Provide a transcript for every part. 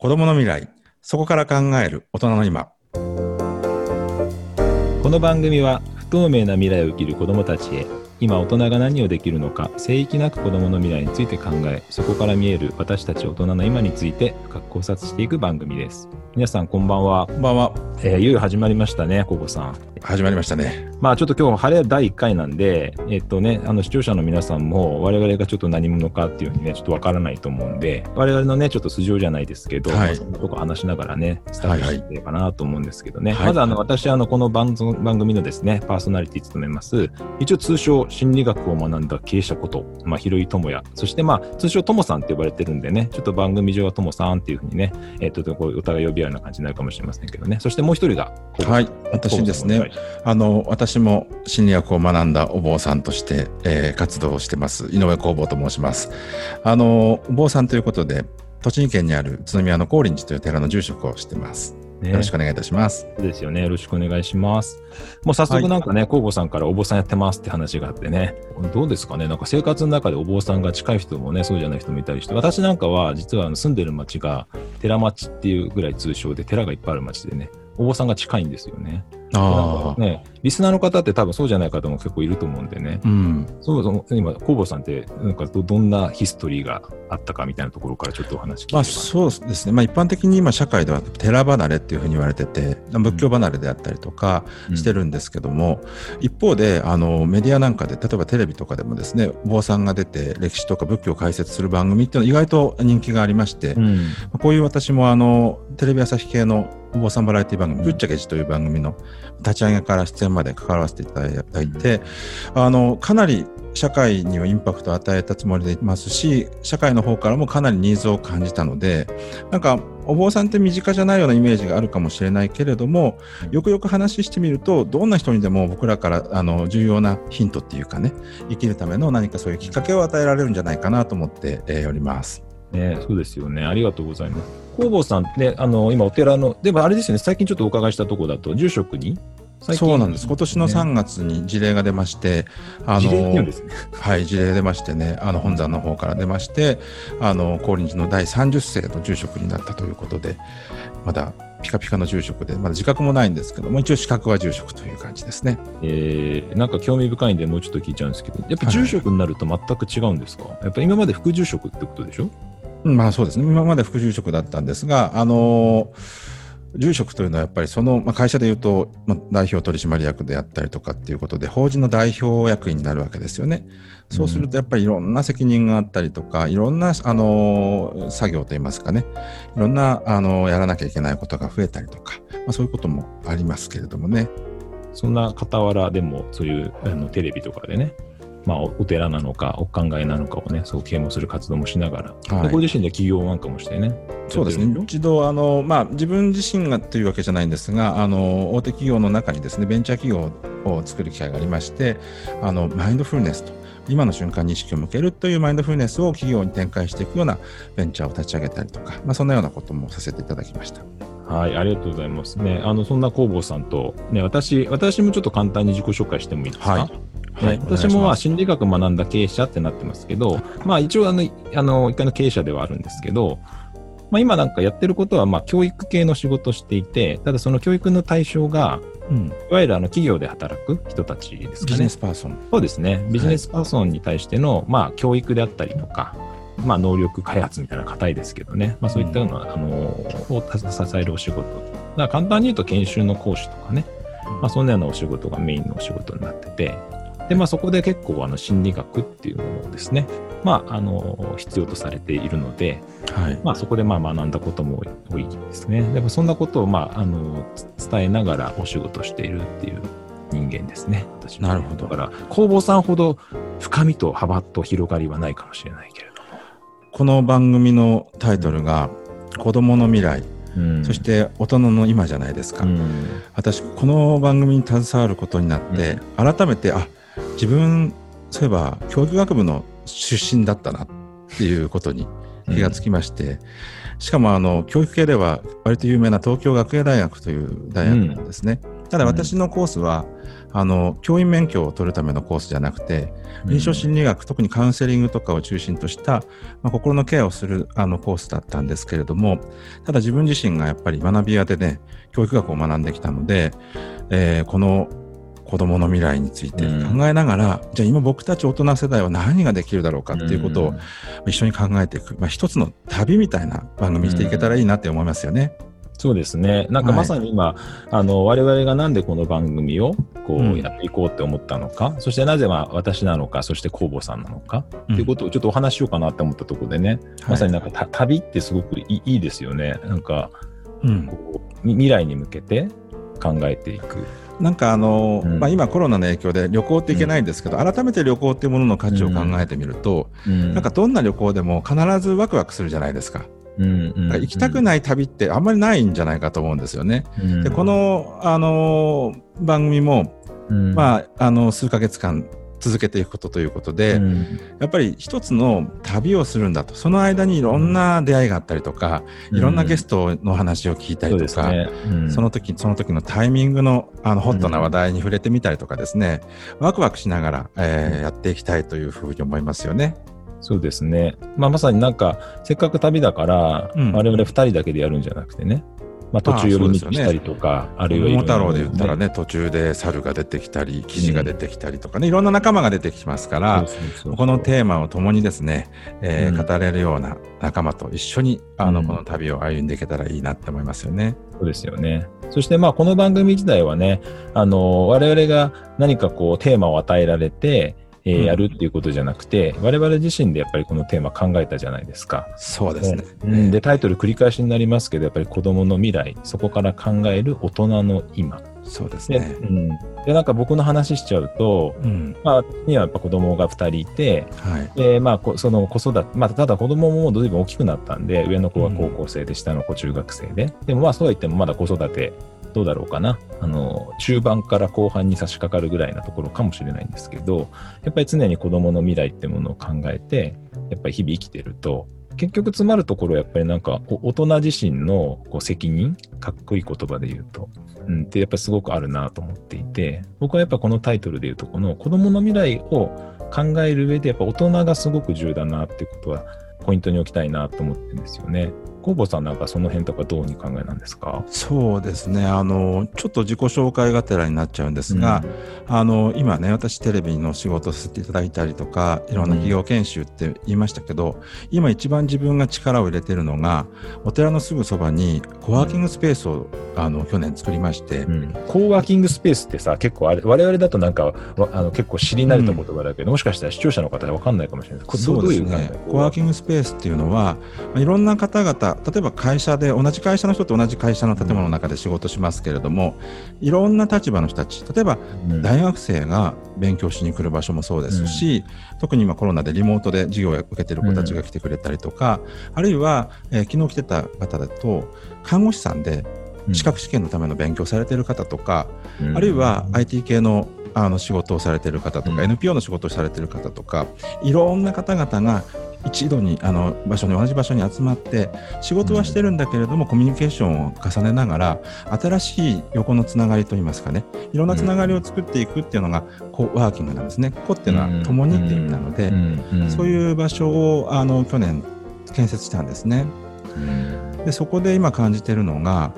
子供の未来、そこから考える大人の今。この番組は不透明な未来を生きる子供たちへ今大人が何をできるのか聖域なく子供の未来について考えそこから見える私たち大人の今について深く考察していく番組です皆さんこんばんはこんばんは。えーいよいよ始まりましたねココさん始まりましたね。まあちょっと今日晴れ第1回なんでえっとねあの視聴者の皆さんも我々がちょっと何者かっていうふうにねちょっとわからないと思うんで我々のねちょっと素性じゃないですけど、はい。まあそんなとこ話しながらねスタートしていければなと思うんですけどね、はい。まずあの私あのこの番番組のですねパーソナリティ務めます。一応通称心理学を学んだ経営者こと、まあ、広井智也そしてまあ通称ともさんって呼ばれてるんでねちょっと番組上はともさんっていうふうにねえっとこうお互い呼び合うような感じになるかもしれませんけどね。そしてもう一人がはい。私ですね。あの、私も心理学を学んだお坊さんとして、えー活動をしてます。井上工房と申します。あの、お坊さんということで、栃木県にある宇都宮の高林寺という寺の住職をしてます。ねよろしくお願いいたします。そうですよね。よろしくお願いします。もう早速なんかね、皇后さんからお坊さんやってますって話があってね、どうですかね、なんか生活の中でお坊さんが近い人もね、そうじゃない人もいたりして、私なんかは実はあの住んでる町が寺町っていうぐらい通称で、寺がいっぱいある町でね、お坊さんが近いんですよね。あかね、リスナーの方って多分そうじゃない方も結構いると思うんでね、うん。そもそも今、皇后さんってなんかどどんなヒストリーがあったかみたいなところからちょっとお話聞いてまあそうですね。まあ一般的に今社会では寺離れっていうふうに言われてて、仏教離れであったりとかしてるんですけども、一方であのメディアなんかで、例えばテレビとかでもですね、お坊さんが出て歴史とか仏教を解説する番組っていうのは意外と人気がありまして、うん。こういう私もあのテレビ朝日系のお坊さんバラエティ番組、うんぶっちゃけじという番組の立ち上げから出演まで関わらせていただいて、あのかなり社会にはインパクトを与えたつもりでいますし、社会の方からもかなりニーズを感じたので、なんかお坊さんって身近じゃないようなイメージがあるかもしれないけれども、よくよく話してみると、どんな人にでも僕らからあの重要なヒントっていうかね、生きるための何かそういうきっかけを与えられるんじゃないかなと思って、えおります。ね、そうですよね。ありがとうございます。工房さんって、あの、今お寺の、でもあれですよね、最近ちょっとお伺いしたところだと、住職に最近そうなんです。今年のね3月に事例が出まして、あ事例って言うんですね。はい、事例が出ましてね、あの本山の方から出まして、あの高林寺の第30世の住職になったということで、まだピカピカの住職で、まだ自覚もないんですけども、一応資格は住職という感じですね。えー、なんか興味深いんで、もうちょっと聞いちゃうんですけど、やっぱ住職になると全く違うんですか、やっぱ今まで副住職ってことでしょ？うんまあそうですね。今まで副住職だったんですが、あの住職というのはやっぱりその、まあ、会社でいうと、まあ、代表取締役であったりとかっていうことで、法人の代表役員になるわけですよね。そうするとやっぱりいろんな責任があったりとか、いろんな、あの作業といいますかね、いろんな、あのやらなきゃいけないことが増えたりとか、まあ、そういうこともありますけれどもね。そんな傍らでも、そういうあのテレビとかでね、まあ、おお寺なのか、お考えなのかをね、そう啓蒙する活動もしながら、はいでご自身で起業なんかもしてね。そうですね一度あの、まあ、自分自身がというわけじゃないんですがあの大手企業の中にですねベンチャー企業を作る機会がありましてあのマインドフルネスと今の瞬間に意識を向けるというマインドフルネスを企業に展開していくようなベンチャーを立ち上げたりとか、まあ、そんなようなこともさせていただきました。はい、ありがとうございます。ね、あの、そんな工房さんと、ね、私、私もちょっと簡単に自己紹介してもいいですか、はいね、私もまあ心理学学んだ経営者ってなってますけど、まあ一応あの、あの、一回の経営者ではあるんですけど、まあ今なんかやってることはまあ教育系の仕事をしていて、ただその教育の対象が、うん、いわゆるあの企業で働く人たちですかねビジネ。スパーソン。そうですね。ビジネスパーソンに対しての、まあ教育であったりとか、まあ能力開発みたいな硬いですけどね。まあそういったような、あの、を支えるお仕事。だから簡単に言うと研修の講師とかね。まあそんなようなお仕事がメインのお仕事になってて、で、まあそこで結構あの心理学っていうものをですね、まああの、必要とされているので、はいまあそこでまあ学んだことも多いですね。でもそんなことをまあ、あの、つ伝えながらお仕事しているっていう人間ですね。私はなるほどだから、工房さんほど深みと幅と広がりはないかもしれないけれどこの番組のタイトルが「子どもの未来」も。うんそし、て大人の今じゃないですか。うん、私この番組に携わることになって、改めてあ自分そういえば教育学部の出身だったなっていうことに気がつきまして、しかもあの教育系では割と有名な東京学芸大学という大学なんですね。ただ私のコースは、あの教員免許を取るためのコースじゃなくて、臨床心理学、特にカウンセリングとかを中心とした、まあ、心のケアをするあのコースだったんですけれども、ただ自分自身がやっぱり学び屋でね、教育学を学んできたので、えー、この子供の未来について考えながら、うん、じゃあ今僕たち大人世代は何ができるだろうかっていうことを一緒に考えていく、まあ、一つの旅みたいな番組にしていけたらいいなって思いますよね。うんそうですね。なんかまさに今、はい、あの、我々がなんでこの番組をこうやっていこうって思ったのか、うん、そしてなぜまあ私なのか、そして工房さんなのか、っていうことをちょっとお話ししようかなって思ったところでね、まさになんか旅ってすごくいいですよね。なんか、うん、こう未来に向けて考えていく。なんかあの、うん、まあ、今コロナの影響で旅行っていけないんですけど、うん、改めて旅行っていうものの価値を考えてみると、うん、なんかどんな旅行でも必ずワクワクするじゃないですか。うんうん、行きたくない旅ってあんまりないんじゃないかと思うんですよね。うん、でこの、あの番組も、うん、まあ、あの数ヶ月間続けていくことということで、うん、やっぱり一つの旅をするんだと。その間にいろんな出会いがあったりとか、いろんなゲストの話を聞いたりとか、そね。その時その時のタイミングのあのホットな話題に触れてみたりとかですね、ワクワクしながら、えー、やっていきたいというふうに思いますよね。そうですね。まあ、まさになんか、せっかく旅だから、うん、我々2人だけでやるんじゃなくてね、まあ、途中寄り道したりとか、あ,、るいは、ね、桃太郎で言ったらね、途中で猿が出てきたり、キジが出てきたりとかね、いろんな仲間が出てきますから、このテーマを共にですね、えー、語れるような仲間と一緒に、あの、この旅を歩んでいけたらいいなって思いますよね。そうですよね。そしてまあこの番組自体はね、あの我々が何かこうテーマを与えられて、えー、やるっていうことじゃなくて、我々自身でやっぱりこのテーマ考えたじゃないですか。そうですね。うん、で、タイトル繰り返しになりますけど、やっぱり子供の未来、そこから考える大人の今。そうですね。うん、で、なんか僕の話しちゃうと、うん、まあ、にはやっぱ子供が2人いて、はい、で、まあ、その子育て、まあ、ただ子供ももう随分大きくなったんで、上の子は高校生で、下の子中学生で、でもまあ、そうは言ってもまだ子育てどうだろうかな。あの、中盤から後半に差し掛かるぐらいなところかもしれないんですけど、やっぱり常に子供の未来ってものを考えて、やっぱり日々生きてると、結局詰まるところやっぱりなんか大人自身のこう責任かっこいい言葉で言うと、うん、ってやっぱりすごくあるなと思っていて僕はやっぱこのタイトルで言うとこの子供の未来を考える上でやっぱ大人がすごく重要だなっていうことはポイントに置きたいなと思ってるんですよね。工房さんなんかその辺とかどうに考えなんですか？そうですね。あのちょっと自己紹介がてらになっちゃうんですが、うん、あの今ね私テレビの仕事をさせていただいたりとかいろんな企業研修って言いましたけど、うん、今一番自分が力を入れてるのがお寺のすぐそばにコワーキングスペースを、うん、あの去年作りまして、コワーキングスペースってさ結構あれ我々だとなんかあの結構知り慣れた言葉だけど、もしかしたら視聴者の方は分かんないかもしれない。そうですね。コワーキングスペースっていうのは、いろんな方々例えば会社で同じ会社の人と同じ会社の建物の中で仕事しますけれども、いろんな立場の人たち例えば大学生が勉強しに来る場所もそうですし、うん、特に今コロナでリモートで授業を受けてる子たちが来てくれたりとか、うん、あるいは、えー、昨日来てた方だと看護師さんで資格試験のための勉強されてる方とか、うん、あるいは IT 系のあの仕事をされてる方とか、NPO の仕事をされてる方とかいろんな方々が一度にあの場所に同じ場所に集まって仕事はしてるんだけれども、コミュニケーションを重ねながら新しい横のつながりといいますかねいろんなつながりを作っていくっていうのがコワーキングなんですね。コっていうのは共にっていう意味なので、そういう場所をあの去年建設したんですね。でそこで今感じてるのが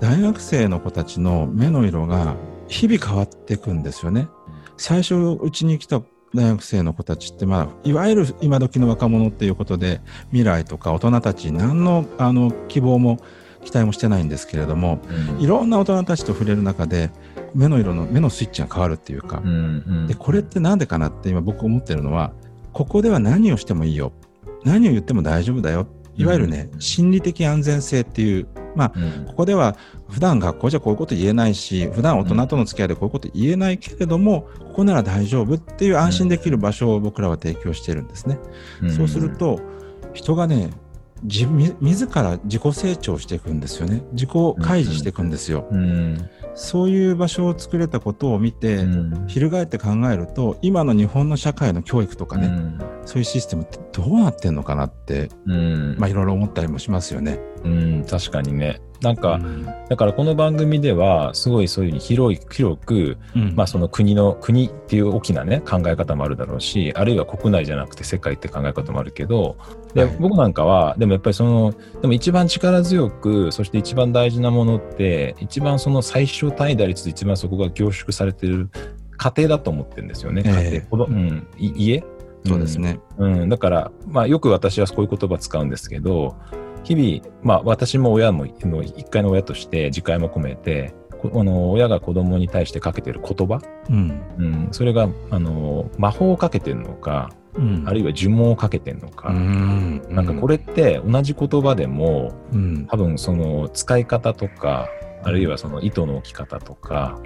大学生の子たちの目の色が日々変わっていくんですよね。最初うちに来た大学生の子たちって、まあ、いわゆる今時の若者っていうことで未来とか大人たち何のあの希望も期待もしてないんですけれども、うん、いろんな大人たちと触れる中で目の色の目のスイッチが変わるっていうか、うんうん、でこれって何でかなって今僕思ってるのはここでは何をしてもいいよ。何を言っても大丈夫だよ。いわゆるね、心理的安全性っていうまあ、ここでは普段学校じゃこういうこと言えないし普段大人との付き合いでこういうこと言えないけれども、ここなら大丈夫っていう安心できる場所を僕らは提供してるんですね。そうすると人がね自自ら自己成長していくんですよね。自己開示していくんですよ。そういう場所を作れたことを見て、うん。翻って考えると今の日本の社会の教育とかね、うん。そういうシステムってどうなってんのかなって、うん。まあ、いろいろ思ったりもしますよね。うん、確かにね。なんか、うん。だからこの番組では、すごいそういうふうに広い、広く、うん。まあその国の、国っていう大きなね、考え方もあるだろうし、あるいは国内じゃなくて世界って考え方もあるけど、で、はい。僕なんかは、でもやっぱりその、でも一番力強く、そして一番大事なものって、一番その最小単位でありつつ、一番そこが凝縮されてる家庭だと思ってるんですよね。家庭、ええ子供うん、い家？そうですね。うん、だから、まあ、よく私はこういう言葉使うんですけど、日々、まあ、私も親も、の一回の親として自戒も込めて、こあの親が子供に対してかけてる言葉、うん。うん、それがあの魔法をかけてるのか、うん。あるいは呪文をかけてるのか、うん。なんかこれって同じ言葉でも、うん。多分その使い方とか、あるいはその糸の置き方とか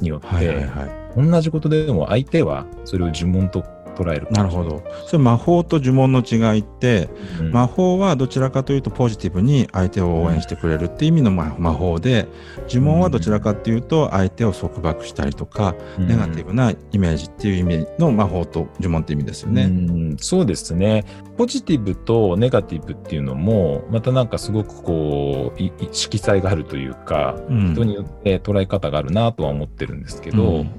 によって、はいはいはい。同じことでも相手はそれを呪文と捉える。なるほど。それ魔法と呪文の違いって、うん魔法はどちらかというとポジティブに相手を応援してくれるっていう意味の魔魔法で呪文はどちらかというと相手を束縛したりとか、ネガティブなイメージっていう意味の魔法と呪文って意味ですようね。んそうですね。ポジティブとネガティブっていうのも、またなんかすごくこう、色彩があるというか、うん人によって捉え方があるなとは思ってるんですけど、うん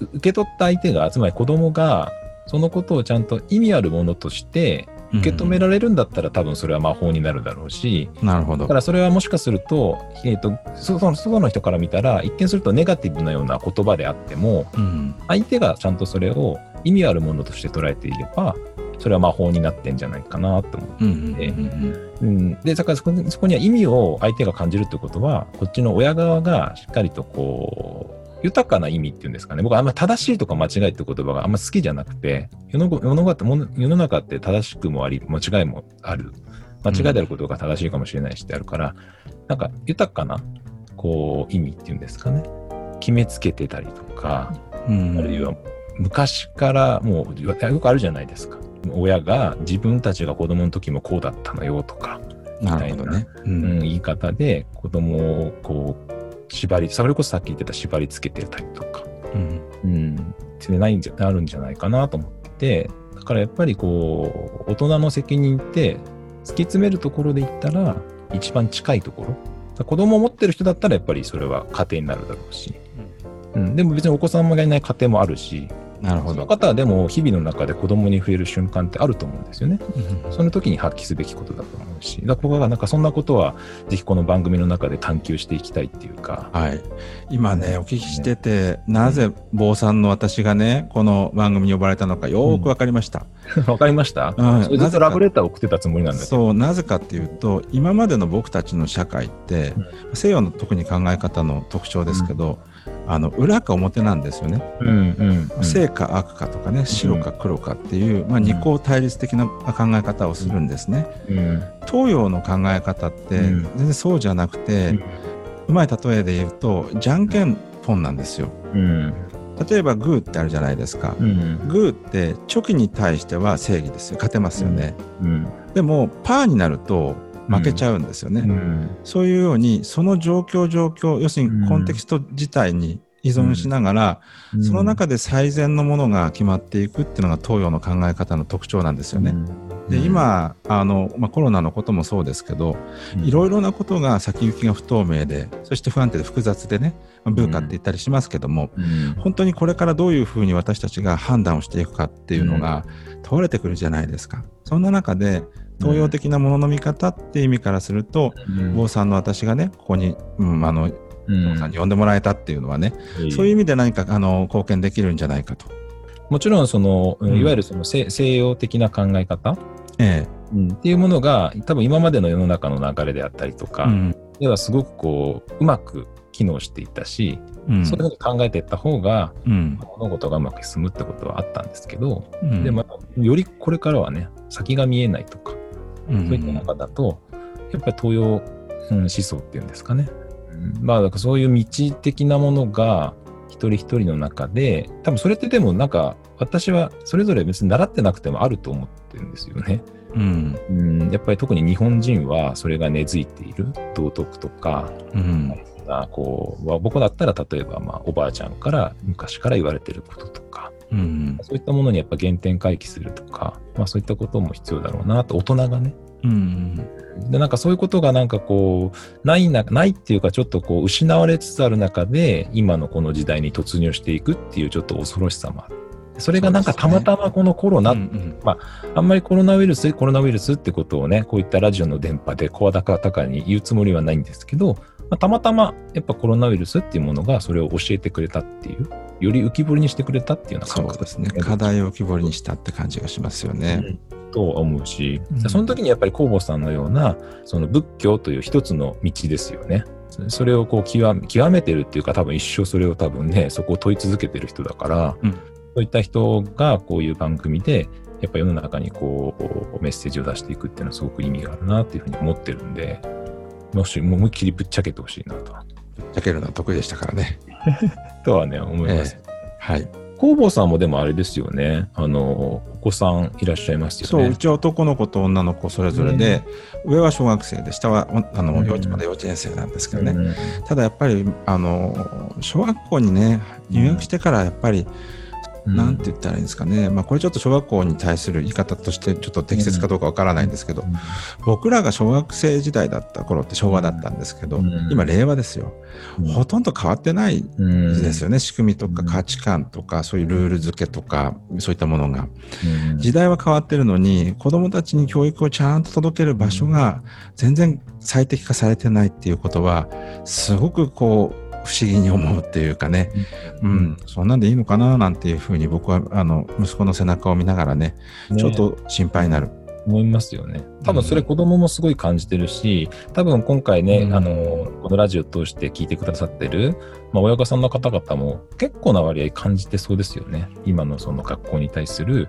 受け取った相手が、つまり子供が、そのことをちゃんと意味あるものとして受け止められるんだったら、多分それは魔法になるだろうし、なるほどだか。らそれはもしかすると、えっ、と、外の外の人から見たら、一見するとネガティブなような言葉であっても、うん相手がちゃんとそれを意味あるものとして捉えていれば、それは魔法になってんじゃないかなと思う。うんうんうんうん、で、だからそこにそこには意味を相手が感じるということは、こっちの親側がしっかりとこう、豊かな意味っていうんですかね。僕はあんまり正しいとか間違いって言葉があんま好きじゃなくて、世の世の中世の中って正しくもあり、間違いもある。間違いであることが正しいかもしれないしってあるから、なんか豊かな、こう、意味っていうんですかね。決めつけてたりとか、うんあるいは昔からもうよくあるじゃないですか。親が自分たちが子供の時もこうだったのよとか、なるほどね。ううんん、言い方で子供をこう縛り、それこそさっき言ってた縛り付けてたりとか、うん。うん、ないんじゃあるんじゃないかなと思って、だからやっぱりこう、大人の責任って突き詰めるところで言ったら一番近いところ。子供を持ってる人だったらやっぱりそれは家庭になるだろうし、うん、でも別にお子さんがいない家庭もあるし、なるほど。その方はでも日々の中で子供に増える瞬間ってあると思うんですよね。うんその時に発揮すべきことだと思うし、だから僕はなんかそんなことはぜひこの番組の中で探求していきたいっていうか、はい、今ね、お聞きしてて、なぜ坊さんの私がね、この番組に呼ばれたのか、よーくわかりました。わかりました、うん。それずっとラブレターを送ってたつもりなんだけど。そう、なぜかっていうと、今までの僕たちの社会って、西洋の特に考え方の特徴ですけど、あの裏か表なんですよね。うんうんうん。正か悪かとかね、白か黒かっていう、まあ、二項対立的な考え方をするんですね。うん東洋の考え方ってうん全然そうじゃなくて、うまい例えで言うとじゃんけんポンなんですよ。うん例えばグーってあるじゃないですか。うんグーってチョキに対しては正義ですよ。勝てますよね。うんでもパーになると負けちゃうんですよね。うん。そういうようにその状況状況要するにコンテキスト自体に依存しながら、その中で最善のものが決まっていくっていうのが東洋の考え方の特徴なんですよね。で今あの、まあ、コロナのこともそうですけど、いろいろなことが先行きが不透明でそして不安定で複雑でねまあブーカって言ったりしますけども、うん。本当にこれからどういうふうに私たちが判断をしていくかっていうのが問われてくるじゃないですか。そんな中で東洋的なものの見方っていう意味からすると、うん。坊さんの私がねここに、うん、あのうん。坊さんに呼んでもらえたっていうのはね、そういう意味で何かあの貢献できるんじゃないかと。もちろんその、うん。いわゆるその西西洋的な考え方、えうん。っていうものが多分今までの世の中の流れであったりとか、えうん。ではすごくこううまく機能していったし、うん。そういうふうに考えていった方がうん。物事がうまく進むってことはあったんですけど、うん。でもよりこれからはね先が見えないとか、うんそういった中だとやっぱり東洋、うん思想っていうんですかね、うん。まあだからそういう道的なものが一人一人の中で多分それってでもなんか私はそれぞれ別に習ってなくてもあると思ってるんですよね。うん。うん、やっぱり特に日本人はそれが根付いている道徳とかうんな、こう、僕だったら例えば、まあ、おばあちゃんから昔から言われてることとか、うんそういったものにやっぱ原点回帰するとか、まあそういったことも必要だろうなと、大人がね。うんで、なんかそういうことがなんかこう、ないな、ないっていうかちょっとこう、失われつつある中で、今のこの時代に突入していくっていうちょっと恐ろしさもある。それがなんかたまたまこのコロナ、うんうんあんまりコロナウイルス、コロナウイルスってことをね、こういったラジオの電波で声高々に言うつもりはないんですけど、まあ、たまたまやっぱコロナウイルスっていうものがそれを教えてくれたっていう、より浮き彫りにしてくれたっていうような感覚そうですね。課題を浮き彫りにしたって感じがしますよね。とは思うし、うんその時にやっぱり弘法さんのようなその仏教という一つの道ですよね。そそれをこう極め極めてるっていうか多分一生それを多分ねそこを問い続けてる人だから、うんそういった人がこういう番組でやっぱ世の中にこうメッセージを出していくっていうのはすごく意味があるなっていうふうに思ってるんでもしもう思いっきりぶっちゃけてほしいなとぶっちゃけるのは得意でしたからね。とはね思います。はい。弘法さんもでもあれですよねあのお子さんいらっしゃいますよそう、ね。うちは男の子と女の子それぞれで、上は小学生で、下はあのうん幼稚まだ幼稚園生なんですけどね。うんただやっぱり、あの、小学校にね、入学してからやっぱり、なんて言ったらいいんですかね、まあ、これちょっと小学校に対する言い方としてちょっと適切かどうかわからないんですけど、僕らが小学生時代だった頃って昭和だったんですけど、うん。今令和ですよ、うん。ほとんど変わってないうんですよね、仕組みとかうん。価値観とかそういうルール付けとかそういったものが。うん。時代は変わってるのに子どもたちに教育をちゃんと届ける場所が全然最適化されてないっていうことはすごくこう不思議に思うっていうかね、うん、そんなんでいいのかななんていうふうに僕はあの息子の背中を見ながらねちょっと心配になる。思いますよね。多分それ子供もすごい感じてるし、多分今回ね、うんあの、このラジオを通して聞いてくださってる、まあ、親御さんの方々も結構な割合感じてそうですよね。今のその学校に対する、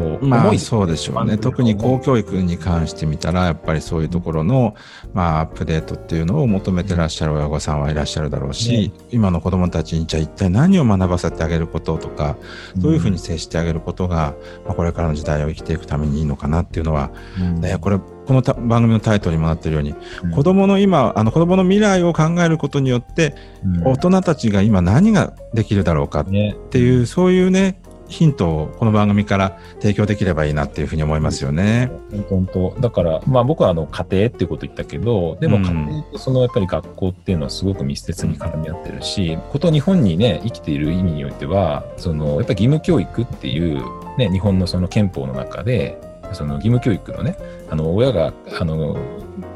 こう、まあそうでしょうね。特に公教育に関してみたら、やっぱりそういうところの、まあ、アップデートっていうのを求めてらっしゃる親御さんはいらっしゃるだろうし、今の子供たちにじゃあ一体何を学ばせてあげることとか、どういうふうに接してあげることが、まあ、これからの時代を生きていくためにいいのかなっていうのは、うん。ね、これ、このた番組のタイトルにもなってるように、うん。子供の今、あの子供の未来を考えることによって、うん。大人たちが今何ができるだろうかっね、ていう、そういうね、ヒントをこの番組から提供できればいいなっていうふうに思いますよね。本当だから、まあ僕はあの家庭っていうこと言ったけど、でもうん家庭とそのやっぱり学校っていうのはすごく密接に絡み合ってるし、こと日本にね、生きている意味においては、そのやっぱり義務教育っていう、ね、日本のその憲法の中で、その義務教育のね、あの親が、あの、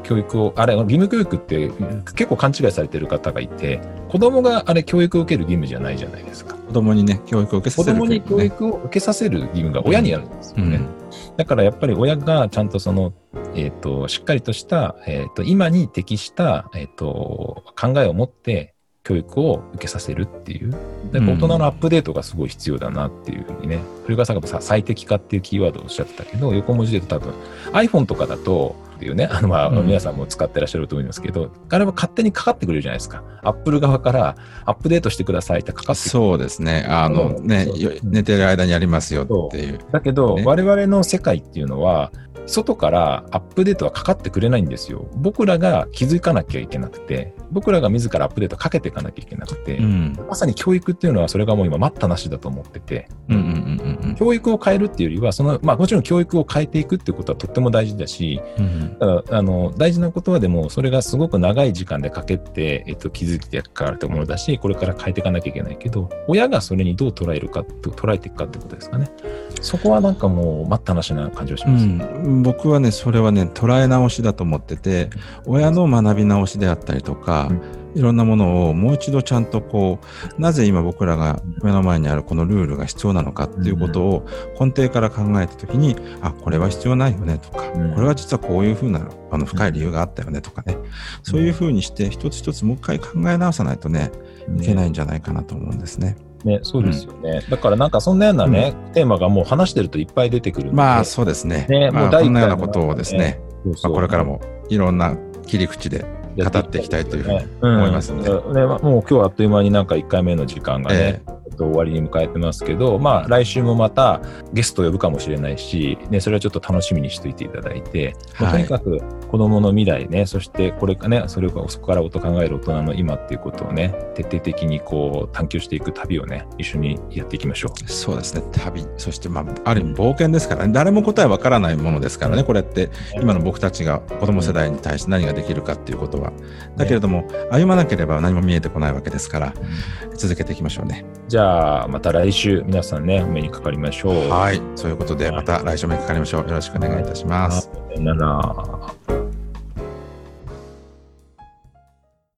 教育を、あれ、義務教育って結構勘違いされてる方がいて、子供があれ教育を受ける義務じゃないじゃないですか。子供にね、教育を受けさ子せる供に教ね。育を受けさせる義務が親にあるんですよね。うんだからやっぱり親がちゃんとその、えっ、と、しっかりとした、えっ、と、今に適した、えっ、と、考えを持って教育を受けさせるっていう。大人のアップデートがすごい必要だなっていうふうにね。古川さんがさ最適化っていうキーワードをおっしゃってたけど、横文字で言うと多分 iPhone とかだと、っていうね、あの、まあ、うん皆さんも使ってらっしゃると思いますけど、あれは勝手にかかってくれるじゃないですか。Apple 側からアップデートしてくださいってかかってくる。そうですね。あのね寝てる間にやりますよっていう。だけど、ね我々の世界っていうのは、外からアップデートはかかってくれないんですよ。僕らが気づかなきゃいけなくて、僕らが自らアップデートかけていかなきゃいけなくて、うん。まさに教育っていうのはそれがもう今待ったなしだと思ってて、教育を変えるっていうよりは、その、まあもちろん教育を変えていくっていうことはとっても大事だし、うん。ただあの大事なことはでもそれがすごく長い時間でかけて、えっと、気づいてからってものだしこれから変えていかなきゃいけないけど親がそれにどう捉えるかと捉えていくかってことですかね。そこはなんかもう待ったなしな感じがしうます、ん、僕はね、それはね、捉え直しだと思ってて、親の学び直しであったりとか、いろんなものをもう一度ちゃんとこう、なぜ今僕らが目の前にあるこのルールが必要なのかっていうことを根底から考えたときに、あ、これは必要ないよねとか、うん。これは実はこういうふうなあの深い理由があったよねとかね、そういうふうにして一つ一つもう一回考え直さないとね、いけないんじゃないかなと思うんですね。ね、そうですよね、だからなんかそんなようなね、テーマがもう話してるといっぱい出てくるまあそうですね。まあ、ねもう第一こんなような回ことをですね、そうそう。まあ、これからもいろんな切り口で語っていきたいというふうに思いますのでうんもう今日はあっという間になんか1回目の時間がね、ええ。っと終わりに迎えてますけど、まあ来週もまたゲストを呼ぶかもしれないし、ね、それはちょっと楽しみにしておいていただいて、はい。とにかく子供の未来ね、そしてこれかね、それをそこから音考える大人の今っていうことをね、徹底的にこう探求していく旅をね、一緒にやっていきましょう。そうですね、旅、そして、まあ、ある意味冒険ですからね、誰も答えわからないものですからね、これって、今の僕たちが子供世代に対して何ができるかっていうことは。だけれども、歩まなければ何も見えてこないわけですから、続けていきましょうね。じゃあ、また来週、皆さんね、お目にかかりましょう。はい、そういうことで、また来週もかかりましょう。よろしくお願いいたします。さよなら。